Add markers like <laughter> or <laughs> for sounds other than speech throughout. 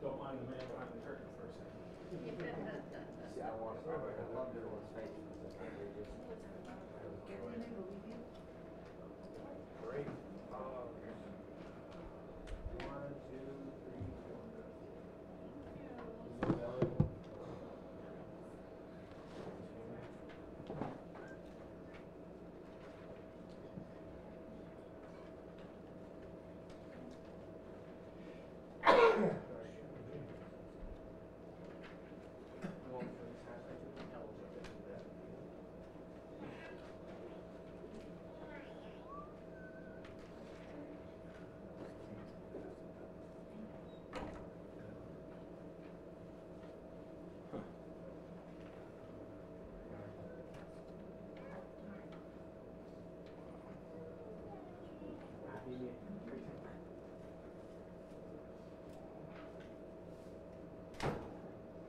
Don't mind the man behind the curtain for a second. See, I want, I love everyone's faces. Great. Uh, One, two, three, four.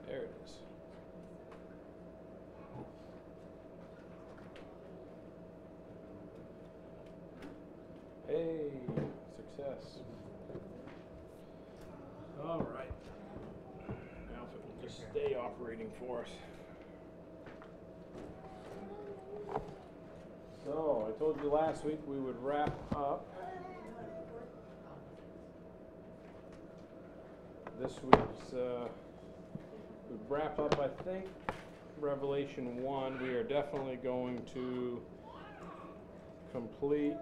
There it is. Hey, success. All right. Now if it will just stay operating for us. So, I told you last week we would wrap up this week's, uh, we wrap up, I think, Revelation 1. We are definitely going to complete.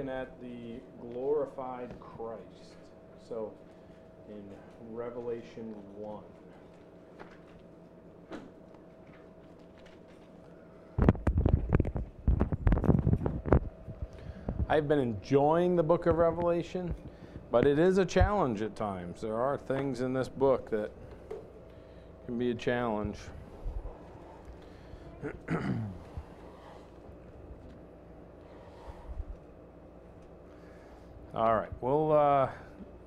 Looking at the glorified Christ. So, in Revelation 1. I've been enjoying the book of Revelation, but it is a challenge at times. There are things in this book that can be a challenge. <clears throat> All right, well, uh,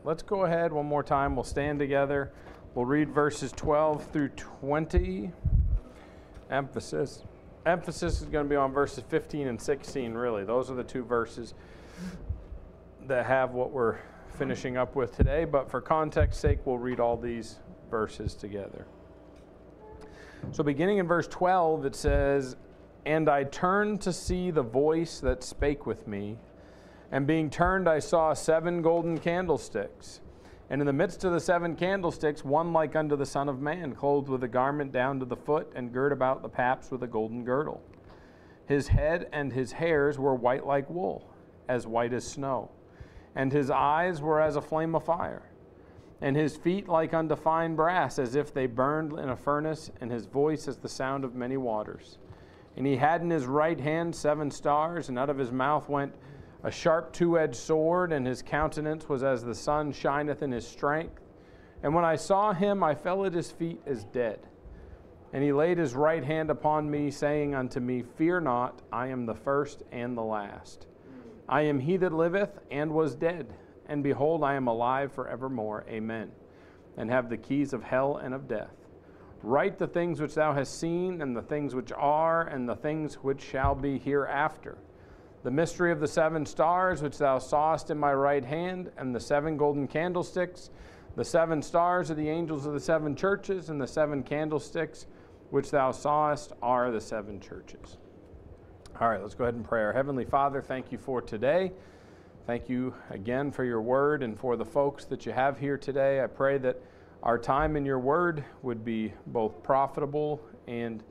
let's go ahead one more time. We'll stand together. We'll read verses 12 through 20. Emphasis. Emphasis is going to be on verses 15 and 16, really. Those are the two verses that have what we're finishing up with today, but for context sake, we'll read all these verses together. So, beginning in verse 12, it says, And I turned to see the voice that spake with me. And being turned, I saw seven golden candlesticks. And in the midst of the seven candlesticks, one like unto the Son of Man, clothed with a garment down to the foot, and girt about the paps with a golden girdle. His head and his hairs were white like wool, as white as snow, and his eyes were as a flame of fire, and his feet like unto fine brass, as if they burned in a furnace, and his voice as the sound of many waters. And he had in his right hand seven stars, and out of his mouth went a sharp two edged sword, and his countenance was as the sun shineth in his strength. And when I saw him, I fell at his feet as dead. And he laid his right hand upon me, saying unto me, Fear not, I am the first and the last. I am he that liveth and was dead, and behold, I am alive for evermore. Amen. And have the keys of hell and of death. Write the things which thou hast seen, and the things which are, and the things which shall be hereafter. The mystery of the seven stars which thou sawest in my right hand, and the seven golden candlesticks. The seven stars are the angels of the seven churches, and the seven candlesticks which thou sawest are the seven churches. All right, let's go ahead and pray. Our Heavenly Father, thank you for today. Thank you again for your word and for the folks that you have here today. I pray that our time in your word would be both profitable and,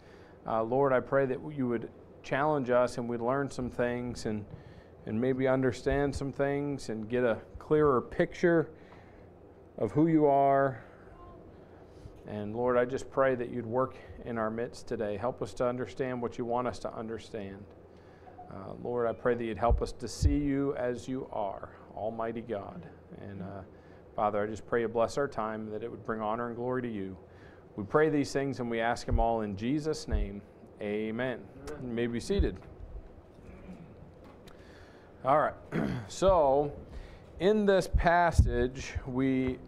uh, Lord, I pray that you would challenge us and we'd learn some things and, and maybe understand some things and get a clearer picture of who you are and Lord, I just pray that you'd work in our midst today. Help us to understand what you want us to understand. Uh, Lord, I pray that you'd help us to see you as you are, Almighty God. And uh, Father, I just pray you bless our time, that it would bring honor and glory to you. We pray these things and we ask them all in Jesus' name. Amen. You may be seated. All right. <clears throat> so, in this passage, we,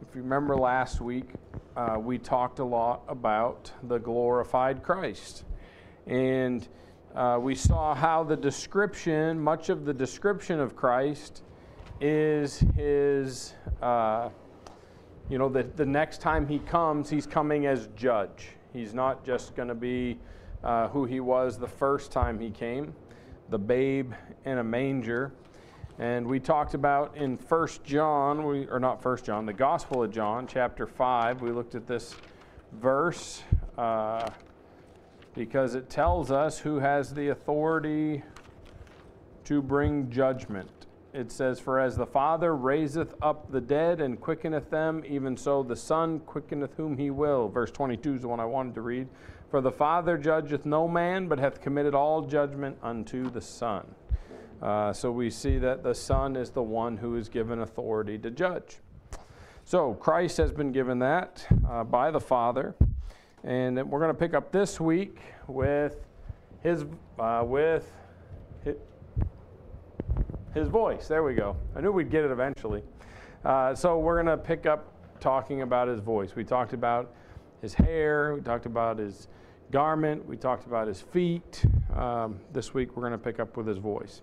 if you remember last week, uh, we talked a lot about the glorified Christ. And uh, we saw how the description, much of the description of Christ, is his, uh, you know, the, the next time he comes, he's coming as judge. He's not just going to be uh, who he was the first time he came, the babe in a manger. And we talked about in First John, we, or not First John, the Gospel of John, chapter 5. We looked at this verse uh, because it tells us who has the authority to bring judgment. It says, For as the Father raiseth up the dead and quickeneth them, even so the Son quickeneth whom he will. Verse 22 is the one I wanted to read. For the Father judgeth no man, but hath committed all judgment unto the Son. Uh, so we see that the Son is the one who is given authority to judge. So Christ has been given that uh, by the Father, and we're going to pick up this week with his uh, with his, his, voice. There we go. I knew we'd get it eventually. Uh, so we're going to pick up talking about his voice. We talked about his hair. We talked about his garment. We talked about his feet. Um, this week we're going to pick up with his voice.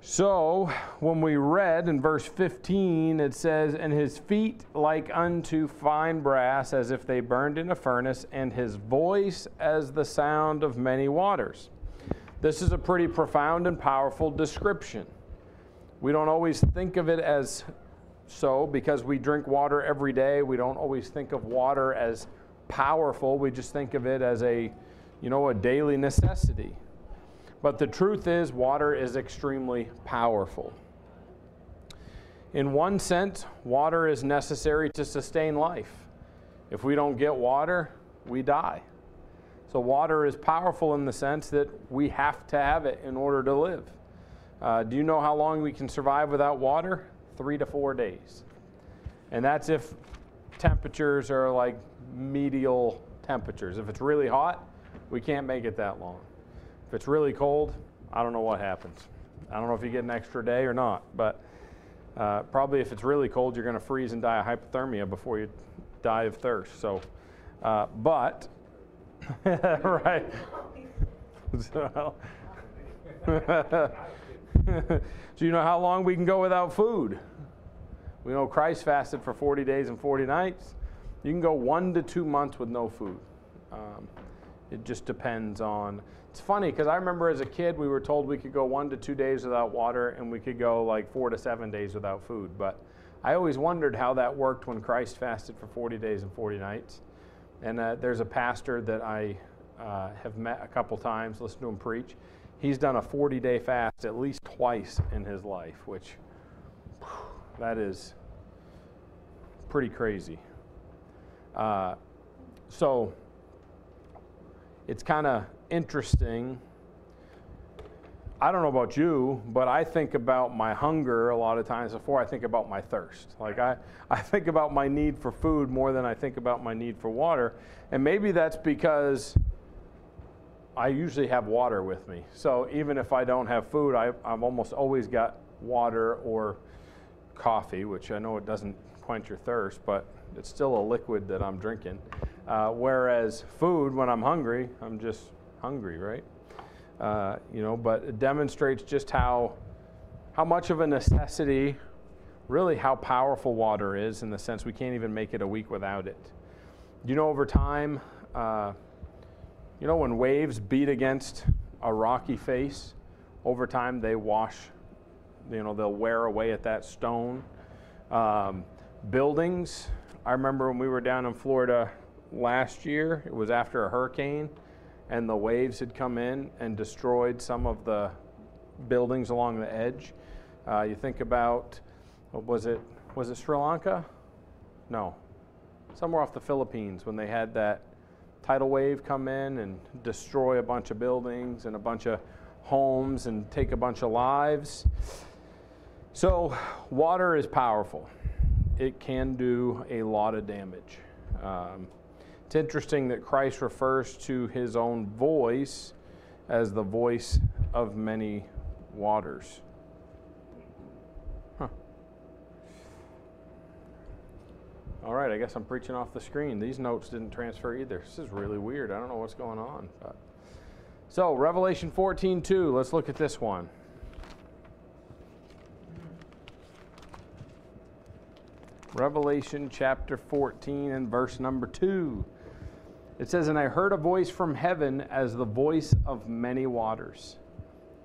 So, when we read in verse 15, it says, And his feet like unto fine brass, as if they burned in a furnace, and his voice as the sound of many waters. This is a pretty profound and powerful description. We don't always think of it as so because we drink water every day. We don't always think of water as powerful. We just think of it as a, you know, a daily necessity. But the truth is, water is extremely powerful. In one sense, water is necessary to sustain life. If we don't get water, we die. So, water is powerful in the sense that we have to have it in order to live. Uh, do you know how long we can survive without water? Three to four days. And that's if temperatures are like medial temperatures. If it's really hot, we can't make it that long. If it's really cold, I don't know what happens. I don't know if you get an extra day or not, but uh, probably if it's really cold, you're going to freeze and die of hypothermia before you die of thirst. So, uh, but, <laughs> right. <laughs> so, <laughs> so, you know how long we can go without food? We know Christ fasted for 40 days and 40 nights. You can go one to two months with no food. Um, it just depends on it's funny because I remember as a kid we were told we could go one to two days without water and we could go like four to seven days without food. But I always wondered how that worked when Christ fasted for 40 days and 40 nights. And uh, there's a pastor that I uh, have met a couple times, listened to him preach. He's done a 40 day fast at least twice in his life, which that is pretty crazy. Uh, so it's kind of interesting. I don't know about you, but I think about my hunger a lot of times before I think about my thirst. Like I, <laughs> I think about my need for food more than I think about my need for water. And maybe that's because I usually have water with me. So even if I don't have food, I, I've almost always got water or coffee, which I know it doesn't quench your thirst, but it's still a liquid that I'm drinking. Uh, whereas food, when I'm hungry, I'm just hungry, right? Uh, you know, but it demonstrates just how how much of a necessity, really, how powerful water is in the sense we can't even make it a week without it. You know, over time, uh, you know, when waves beat against a rocky face, over time they wash. You know, they'll wear away at that stone. Um, buildings. I remember when we were down in Florida last year. It was after a hurricane and the waves had come in and destroyed some of the buildings along the edge. Uh, you think about, what was it? Was it Sri Lanka? No, somewhere off the Philippines when they had that tidal wave come in and destroy a bunch of buildings and a bunch of homes and take a bunch of lives. So, water is powerful. It can do a lot of damage. Um, it's interesting that Christ refers to his own voice as the voice of many waters. Huh. All right, I guess I'm preaching off the screen. These notes didn't transfer either. This is really weird. I don't know what's going on. But. So, Revelation 14 2, let's look at this one. Revelation chapter 14 and verse number 2. It says, And I heard a voice from heaven as the voice of many waters,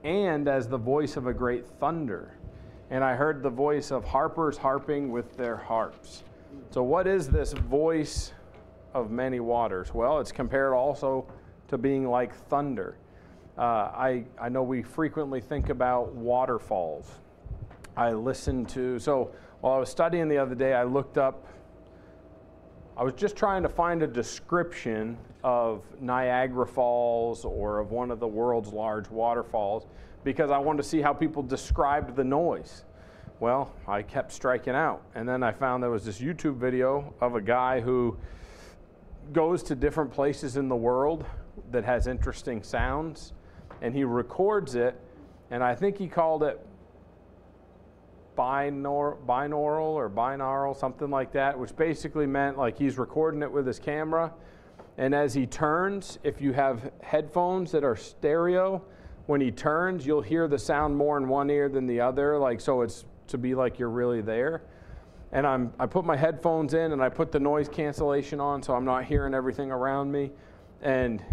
and as the voice of a great thunder. And I heard the voice of harpers harping with their harps. So, what is this voice of many waters? Well, it's compared also to being like thunder. Uh, I, I know we frequently think about waterfalls. I listen to, so while I was studying the other day, I looked up I was just trying to find a description of Niagara Falls or of one of the world's large waterfalls because I wanted to see how people described the noise. Well, I kept striking out. And then I found there was this YouTube video of a guy who goes to different places in the world that has interesting sounds and he records it. And I think he called it binaural, binaural or binaural, something like that, which basically meant like he's recording it with his camera. And as he turns, if you have headphones that are stereo, when he turns, you'll hear the sound more in one ear than the other, like so it's to be like you're really there. And I'm, I put my headphones in and I put the noise cancellation on so I'm not hearing everything around me. And,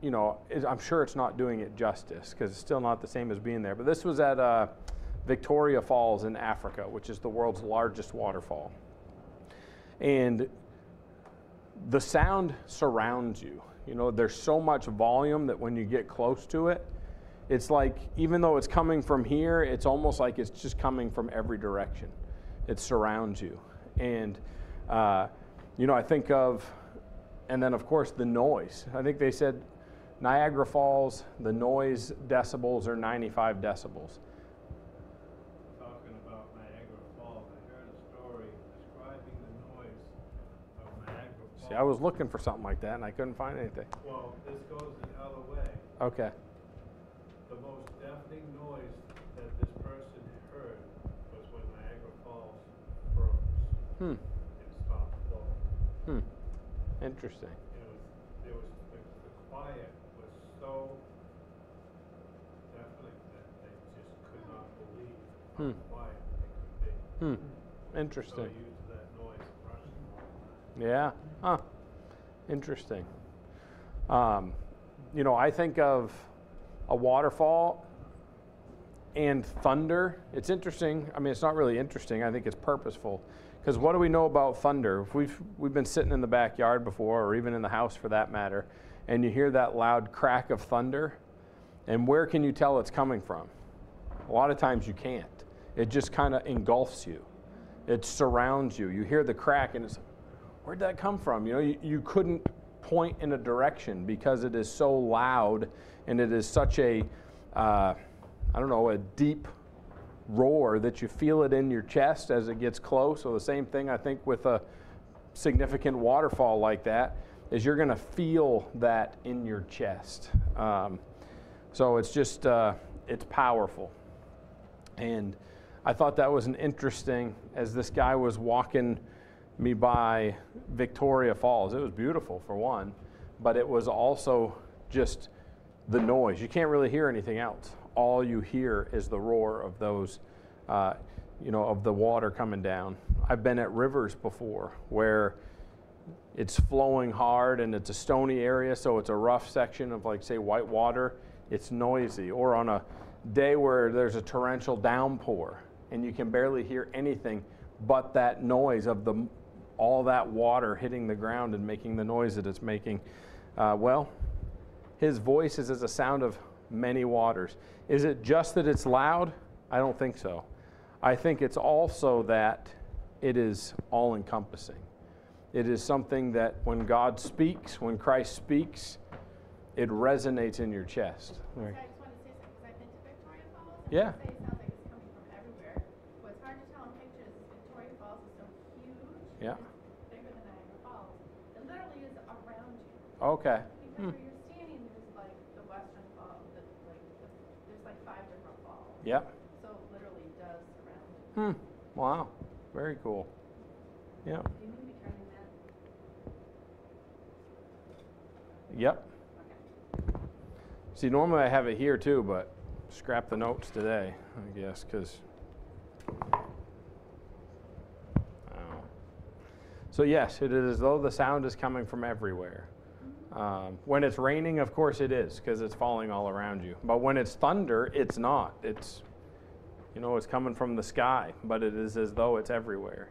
you know, I'm sure it's not doing it justice because it's still not the same as being there. But this was at, uh, Victoria Falls in Africa, which is the world's largest waterfall. And the sound surrounds you. You know, there's so much volume that when you get close to it, it's like, even though it's coming from here, it's almost like it's just coming from every direction. It surrounds you. And, uh, you know, I think of, and then of course the noise. I think they said Niagara Falls, the noise decibels are 95 decibels. See, I was looking for something like that and I couldn't find anything. Well, this goes the other way. Okay. The most deafening noise that this person heard was when Niagara Falls froze. Hmm. It stopped flowing. Hmm. Interesting. It was, there was, the, the quiet was so deafening that they just could not believe how Hmm. quiet it could be. Hmm. So Interesting. they used that noise suppression all the time. Yeah. Huh. Interesting. Um, you know, I think of a waterfall. and thunder. It's interesting. I mean, it's not really interesting. I think it's purposeful. Because what do we know about thunder? If we've, we've been sitting in the backyard before, or even in the house for that matter, and you hear that loud crack of thunder, and where can you tell it's coming from? A lot of times you can't. It just kind of engulfs you, it surrounds you. You hear the crack, and it's, where'd that come from? You know, you, you couldn't point in a direction because it is so loud and it is such a, uh, I don't know, a deep roar that you feel it in your chest as it gets close. So the same thing I think with a significant waterfall like that is you're going to feel that in your chest. Um, so it's just uh, it's powerful, and I thought that was an interesting as this guy was walking me by Victoria Falls. It was beautiful for one, but it was also just the noise. You can't really hear anything else. All you hear is the roar of those, uh, you know, of the water coming down. I've been at rivers before where it's flowing hard and it's a stony area, so it's a rough section of, like, say, white water. It's noisy. Or on a day where there's a torrential downpour and you can barely hear anything but that noise of the all that water hitting the ground and making the noise that it's making. Uh, well, his voice is as a sound of many waters. Is it just that it's loud? I don't think so. I think it's also that it is all encompassing. It is something that when God speaks, when Christ speaks, it resonates in your chest. Sorry, I just wanted to say something, because I've been to Victoria Falls. and Yeah. they say It sounds like it's coming from everywhere. What's hard to tell in pictures is Victoria Falls is so huge. Yeah. Bigger than Niagara Falls. It literally is around you. Okay. Because Hmm. where you're standing, there's like the Western Falls, the, like, the, there's like five different falls. Yep. So it literally does surround you. Hmm. Wow. Very cool. Yeah. Do you need to be turning that? Yep. Okay. See, normally I have it here too, but scrap the notes today, I guess, because. So, yes, it is as though the sound is coming from everywhere. Um, when it's raining, of course it is, because it's falling all around you. But when it's thunder, it's not. It's, you know, it's coming from the sky, but it is as though it's everywhere.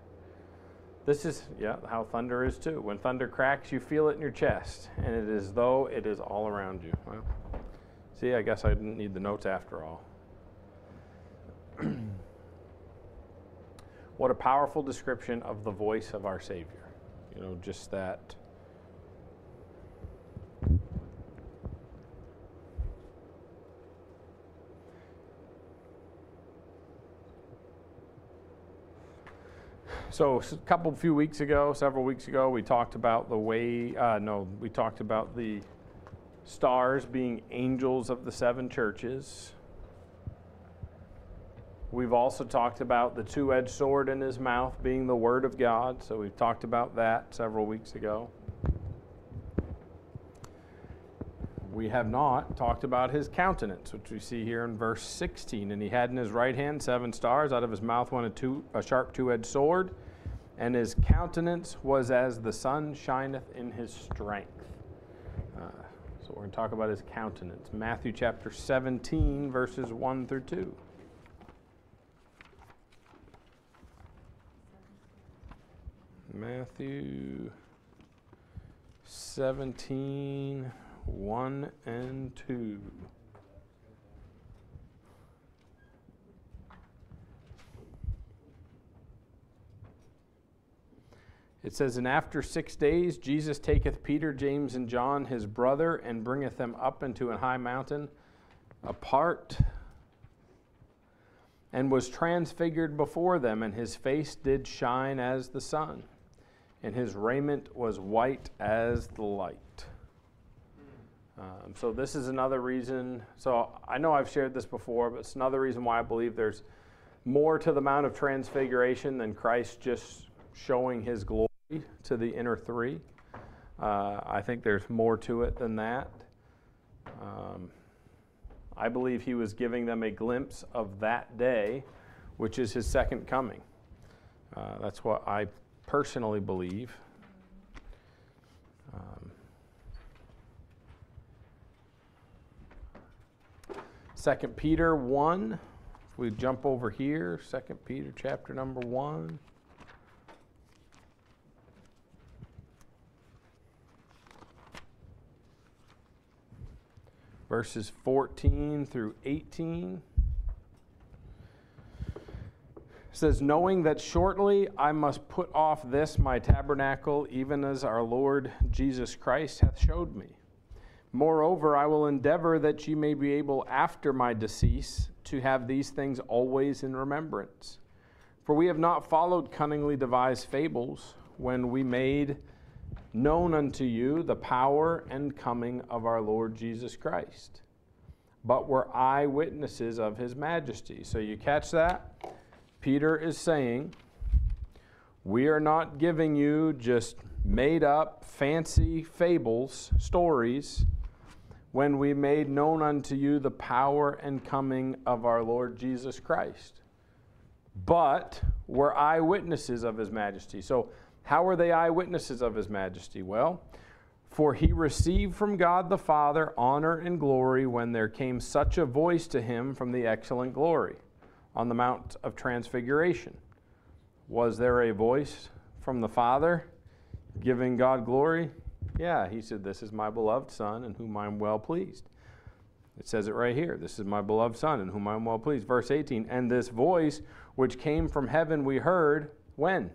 This is, yeah, how thunder is too. When thunder cracks, you feel it in your chest, and it is as though it is all around you. Well, see, I guess I didn't need the notes after all. <clears throat> what a powerful description of the voice of our Savior. You know, just that. So, a couple few weeks ago, several weeks ago, we talked about the way. Uh, no, we talked about the stars being angels of the seven churches. We've also talked about the two edged sword in his mouth being the Word of God. So we've talked about that several weeks ago. We have not talked about his countenance, which we see here in verse 16. And he had in his right hand seven stars, out of his mouth went a, two, a sharp two edged sword, and his countenance was as the sun shineth in his strength. Uh, so we're going to talk about his countenance. Matthew chapter 17, verses 1 through 2. Matthew 17, 1 and 2. It says, And after six days Jesus taketh Peter, James, and John his brother, and bringeth them up into an high mountain apart, and was transfigured before them, and his face did shine as the sun, and his raiment was white as the light. Um, so, this is another reason. So, I know I've shared this before, but it's another reason why I believe there's more to the Mount of Transfiguration than Christ just showing his glory to the inner three. Uh, I think there's more to it than that. Um, I believe he was giving them a glimpse of that day, which is his second coming. Uh, that's what I personally believe. Um, Second Peter 1 If we jump over here, Second Peter chapter number 1. Verses 14 through 18. It says, Knowing that shortly I must put off this my tabernacle, even as our Lord Jesus Christ hath showed me. Moreover, I will endeavor that ye may be able after my decease to have these things always in remembrance. For we have not followed cunningly devised fables when we made known unto you the power and coming of our Lord Jesus Christ, but were eyewitnesses of his majesty. So you catch that? Peter is saying, We are not giving you just made up, fancy fables, stories, when we made known unto you the power and coming of our Lord Jesus Christ. But were eyewitnesses of his majesty. So, how were they eyewitnesses of his majesty? Well, for he received from God the Father honor and glory when there came such a voice to him from the excellent glory on the Mount of Transfiguration. Was there a voice from the Father giving God glory? Yeah, he said, This is my beloved Son in whom I'm well pleased. It says it right here. This is my beloved Son in whom I'm well pleased. Verse 18, and this voice which came from heaven we heard when?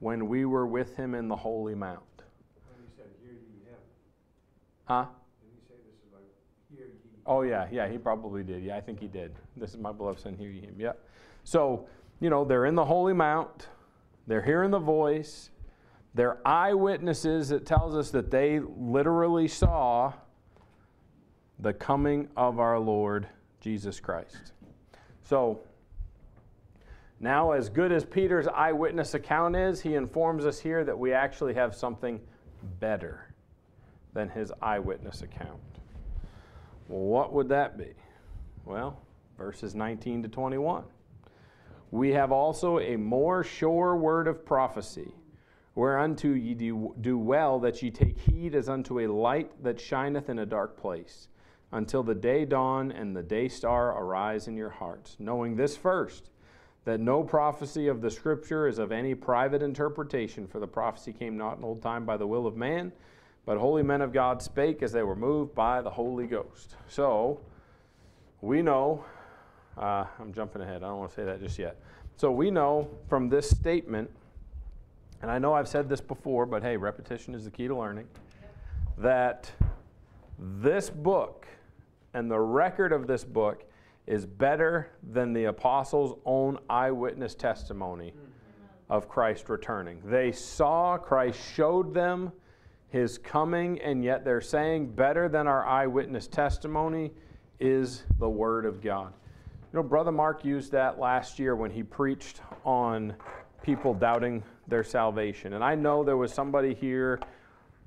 When we were with him in the holy mount. When he said, hear ye him, Huh? did he say this is like, hear ye? Oh, yeah, yeah, he probably did. Yeah, I think he did. This is my beloved Son, hear him. Yeah. So, you know, they're in the holy mount, they're hearing the voice, they're eyewitnesses. It tells us that they literally saw the coming of our Lord Jesus Christ. So, now, as good as Peter's eyewitness account is, he informs us here that we actually have something better than his eyewitness account. What would that be? Well, verses 19 to 21. We have also a more sure word of prophecy, whereunto ye do, do well that ye take heed as unto a light that shineth in a dark place, until the day dawn and the day star arise in your hearts, knowing this first, that no prophecy of the Scripture is of any private interpretation, for the prophecy came not in old time by the will of man, but holy men of God spake as they were moved by the Holy Ghost. So, we know, uh, I'm jumping ahead, I don't want to say that just yet. So, we know from this statement, and I know I've said this before, but hey, repetition is the key to learning, that this book and the record of this book is better than the apostles' own eyewitness testimony of Christ returning. They saw, Christ showed them his coming, and yet they're saying better than our eyewitness testimony is the Word of God. You know, Brother Mark used that last year when he preached on people doubting their salvation. And I know there was somebody here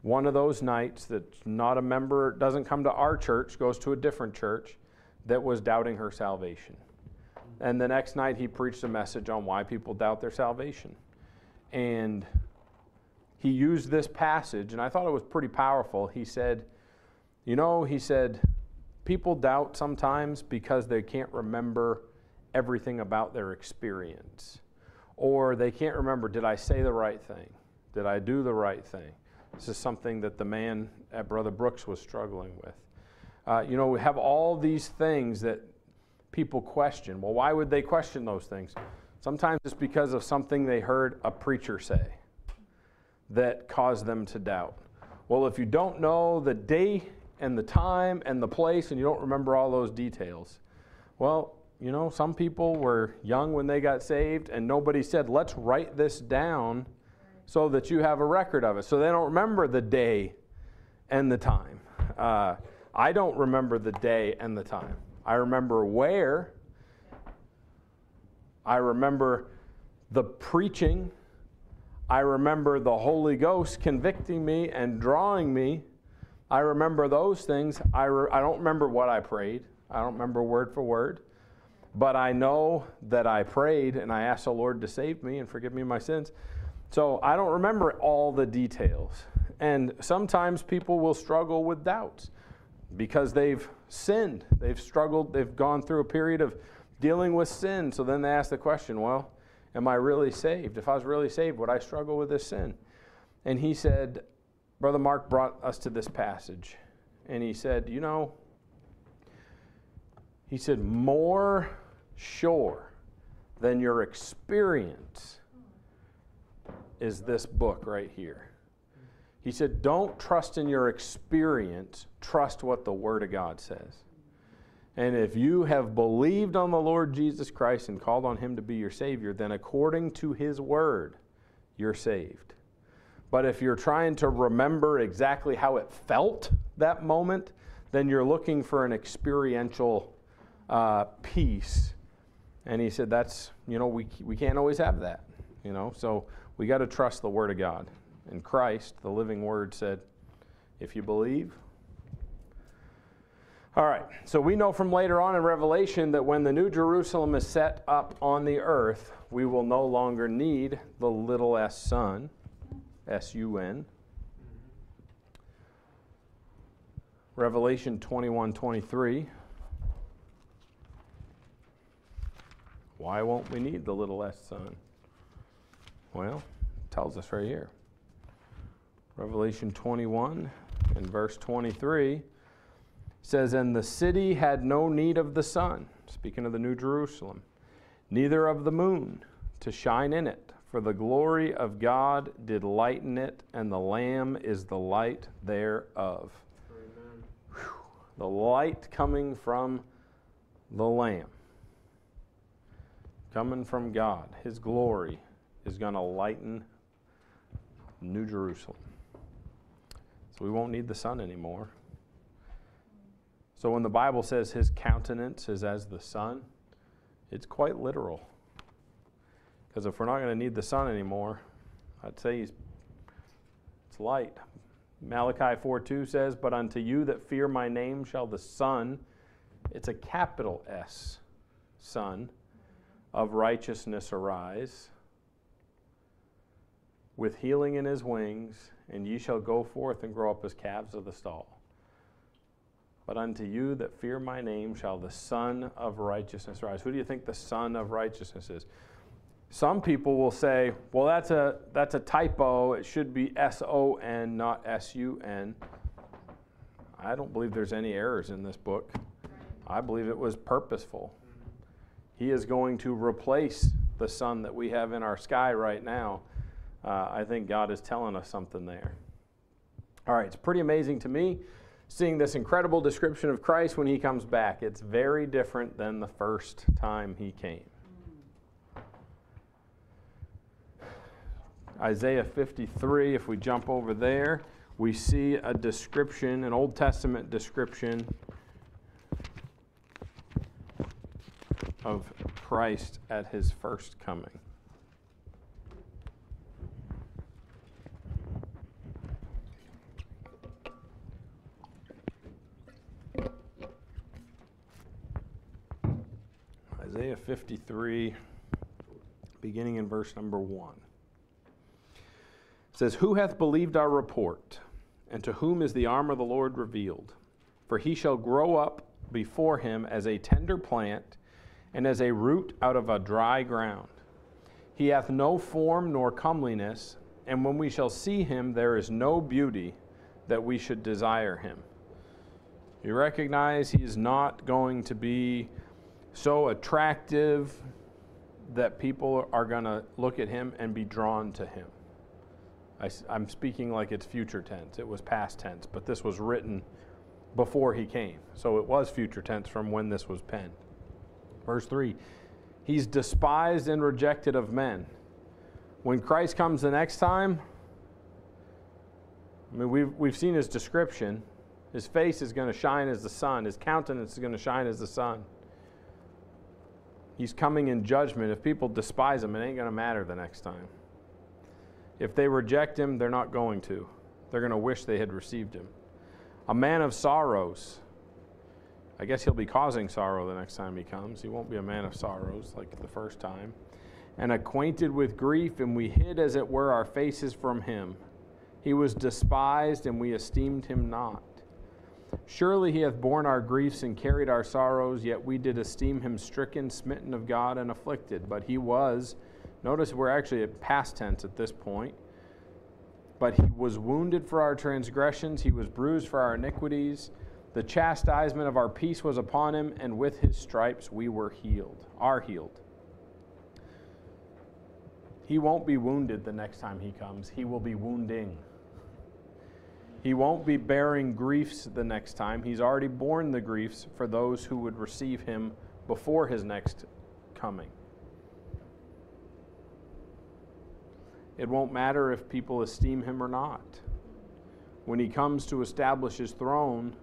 one of those nights that's not a member, doesn't come to our church, goes to a different church, that was doubting her salvation. And the next night he preached a message on why people doubt their salvation. And he used this passage, and I thought it was pretty powerful. He said, You know, he said, people doubt sometimes because they can't remember everything about their experience. Or they can't remember, did I say the right thing? Did I do the right thing? This is something that the man at Brother Brooks was struggling with. Uh, you know, we have all these things that people question. Well, why would they question those things? Sometimes it's because of something they heard a preacher say that caused them to doubt. Well, if you don't know the day and the time and the place and you don't remember all those details, well, you know, some people were young when they got saved and nobody said, let's write this down so that you have a record of it. So they don't remember the day and the time. Uh, I don't remember the day and the time. I remember where. I remember the preaching. I remember the Holy Ghost convicting me and drawing me. I remember those things. I, re- I don't remember what I prayed. I don't remember word for word. But I know that I prayed and I asked the Lord to save me and forgive me my sins. So I don't remember all the details. And sometimes people will struggle with doubts because they've sinned. They've struggled. They've gone through a period of dealing with sin. So then they ask the question, well, am I really saved? If I was really saved, would I struggle with this sin? And he said, Brother Mark brought us to this passage. And he said, You know, he said, more sure than your experience is this book right here. He said, Don't trust in your experience, trust what the Word of God says. And if you have believed on the Lord Jesus Christ and called on Him to be your Savior, then according to His Word, you're saved. But if you're trying to remember exactly how it felt that moment, then you're looking for an experiential uh, peace. And he said, that's, you know, we, we can't always have that, you know, so we got to trust the Word of God. And Christ, the living Word, said, if you believe, all right, so we know from later on in Revelation that when the New Jerusalem is set up on the earth, we will no longer need the little s sun, S U N. Revelation 21 23. Why won't we need the little s sun? Well, it tells us right here. Revelation 21 and verse 23 says, And the city had no need of the sun, speaking of the New Jerusalem, neither of the moon to shine in it, for the glory of God did lighten it, and the Lamb is the light thereof. Whew. The light coming from the Lamb, coming from God, His glory is going to lighten New Jerusalem. So we won't need the sun anymore. So when the Bible says his countenance is as the sun, it's quite literal. Because if we're not going to need the sun anymore, I'd say he's, it's light. Malachi 4 2 says, But unto you that fear my name shall the sun, it's a capital S, sun, of righteousness arise, with healing in his wings, and ye shall go forth and grow up as calves of the stall. But unto you that fear my name shall the Sun of Righteousness rise. Who do you think the Sun of Righteousness is? Some people will say, well, that's a, that's a typo. It should be S O N, not S U N. I don't believe there's any errors in this book. I believe it was purposeful. He is going to replace the sun that we have in our sky right now. Uh, I think God is telling us something there. All right, it's pretty amazing to me seeing this incredible description of Christ when he comes back. It's very different than the first time he came. Isaiah 53, if we jump over there, we see a description, an Old Testament description of Christ at his first coming. Isaiah 53, beginning in verse number 1. It says, Who hath believed our report? And to whom is the arm of the Lord revealed? For he shall grow up before him as a tender plant, and as a root out of a dry ground. He hath no form nor comeliness, and when we shall see him, there is no beauty that we should desire him. You recognize he is not going to be so attractive that people are going to look at him and be drawn to him. I, am speaking like it's future tense. It was past tense, but this was written before he came. So it was future tense from when this was penned. Verse 3 He's despised and rejected of men. When Christ comes the next time, I mean, we've, we've seen his description. His face is going to shine as the sun, his countenance is going to shine as the sun. He's coming in judgment. If people despise him, it ain't going to matter the next time. If they reject him, they're not going to. They're going to wish they had received him. A man of sorrows. I guess he'll be causing sorrow the next time he comes. He won't be a man of sorrows like the first time. And acquainted with grief, and we hid, as it were, our faces from him. He was despised, and we esteemed him not. Surely he hath borne our griefs and carried our sorrows, yet we did esteem him stricken, smitten of God, and afflicted. But he was, notice we're actually at past tense at this point. But he was wounded for our transgressions, he was bruised for our iniquities. The chastisement of our peace was upon him, and with his stripes we were healed, are healed. He won't be wounded the next time he comes, he will be wounding. He won't be bearing griefs the next time. He's already borne the griefs for those who would receive him before his next coming. It won't matter if people esteem him or not. When he comes to establish his throne,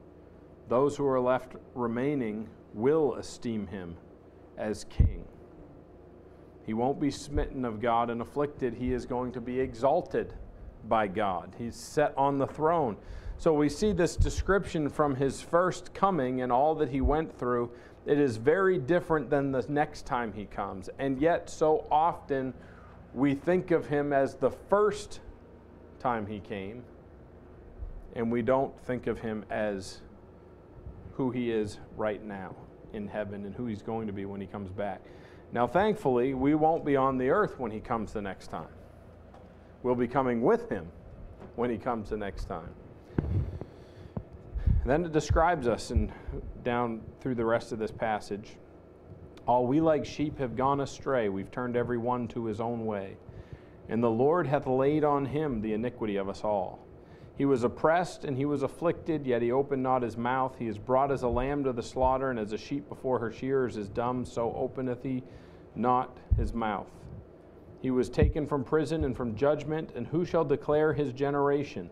those who are left remaining will esteem him as king. He won't be smitten of God and afflicted. He is going to be exalted by God. He's set on the throne. So we see this description from his first coming and all that he went through. It is very different than the next time he comes. And yet, so often we think of him as the first time he came, and we don't think of him as who he is right now in heaven and who he's going to be when he comes back. Now, thankfully, we won't be on the earth when he comes the next time. We'll be coming with him when he comes the next time. then it describes us and down through the rest of this passage. All we like sheep have gone astray, we've turned every one to his own way. And the Lord hath laid on him the iniquity of us all. He was oppressed and he was afflicted, yet he opened not his mouth. He is brought as a lamb to the slaughter, and as a sheep before her shearers is dumb, so openeth he not his mouth. He was taken from prison and from judgment, and who shall declare his generation?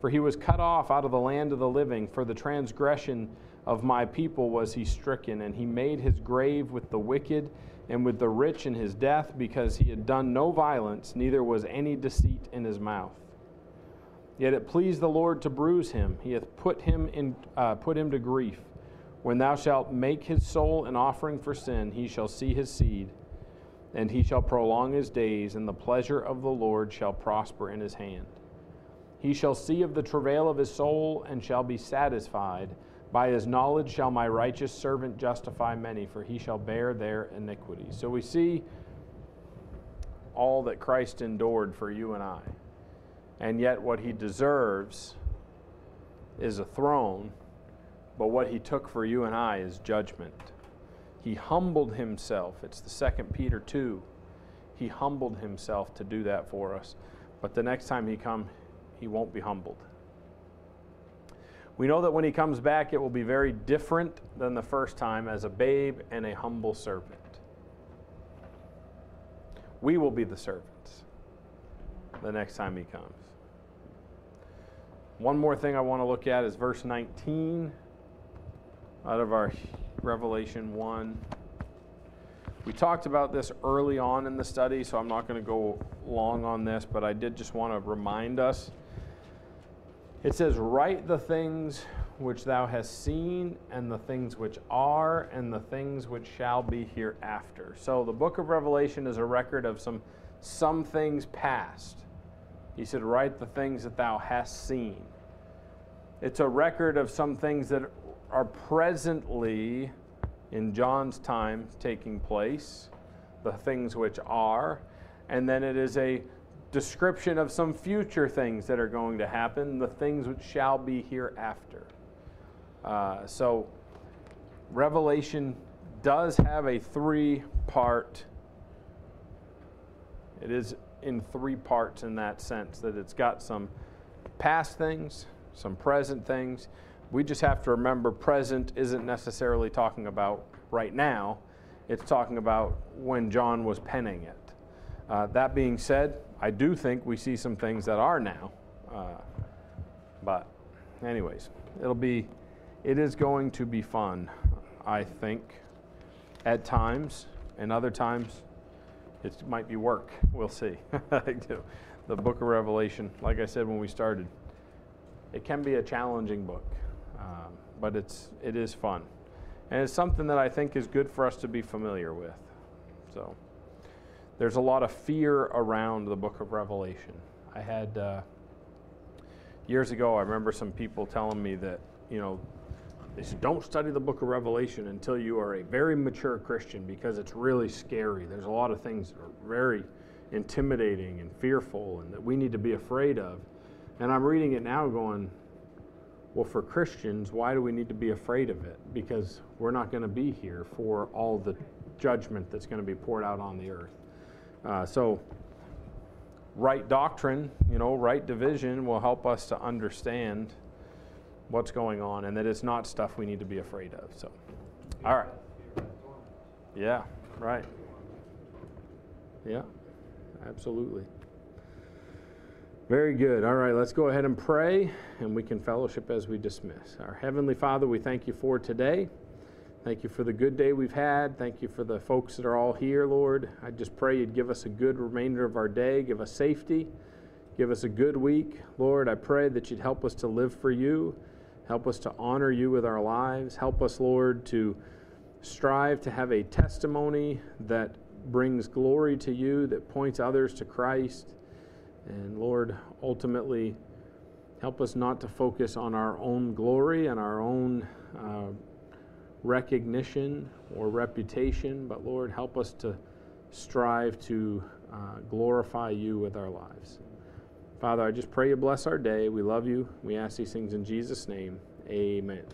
For he was cut off out of the land of the living. For the transgression of my people was he stricken, and he made his grave with the wicked and with the rich in his death, because he had done no violence, neither was any deceit in his mouth. Yet it pleased the Lord to bruise him; he hath put him in, uh, put him to grief. When thou shalt make his soul an offering for sin, he shall see his seed and he shall prolong his days, and the pleasure of the Lord shall prosper in his hand. He shall see of the travail of his soul, and shall be satisfied. By his knowledge shall my righteous servant justify many, for he shall bear their iniquities. So we see all that Christ endured for you and I. And yet, what he deserves is a throne, but what he took for you and I is judgment. He humbled himself. It's the second Peter 2. He humbled himself to do that for us. But the next time he comes, he won't be humbled. We know that when he comes back, it will be very different than the first time as a babe and a humble servant. We will be the servants the next time he comes. One more thing I want to look at is verse 19 out of our Revelation 1. We talked about this early on in the study, so I'm not going to go long on this, but I did just want to remind us. It says, Write the things which thou hast seen, and the things which are, and the things which shall be hereafter. So the book of Revelation is a record of some, some things past. He said, Write the things that thou hast seen. It's a record of some things that are presently in John's time taking place, the things which are, and then it is a description of some future things that are going to happen, the things which shall be hereafter. Uh, so, Revelation does have a three part, it is in three parts in that sense, that it's got some past things, some present things, we just have to remember present isn't necessarily talking about right now, it's talking about when John was penning it. Uh, that being said, I do think we see some things that are now. Uh, but, anyways, it'll be, it is going to be fun, I think, at times, and other times it might be work. We'll see. <laughs> the book of Revelation, like I said when we started, it can be a challenging book um, but it's it is fun, and it's something that I think is good for us to be familiar with. So there's a lot of fear around the Book of Revelation. I had uh, years ago, I remember some people telling me that, you know, they said, don't study the book of Revelation until you are a very mature Christian because it's really scary. There's a lot of things that are very intimidating and fearful and that we need to be afraid of. And I'm reading it now going, well, for Christians, why do we need to be afraid of it? Because we're not going to be here for all the judgment that's going to be poured out on the earth. Uh, so, right doctrine, you know, right division will help us to understand what's going on and that it's not stuff we need to be afraid of. So, all right. Yeah, right. Yeah, absolutely. Very good. All right, let's go ahead and pray and we can fellowship as we dismiss. Our Heavenly Father, we thank you for today. Thank you for the good day we've had. Thank you for the folks that are all here, Lord. I just pray you'd give us a good remainder of our day, give us safety, give us a good week. Lord, I pray that you'd help us to live for you, help us to honor you with our lives. Help us, Lord, to strive to have a testimony that brings glory to you, that points others to Christ. And Lord, ultimately, help us not to focus on our own glory and our own uh, recognition or reputation, but Lord, help us to strive to uh, glorify you with our lives. Father, I just pray you bless our day. We love you. We ask these things in Jesus' name. Amen.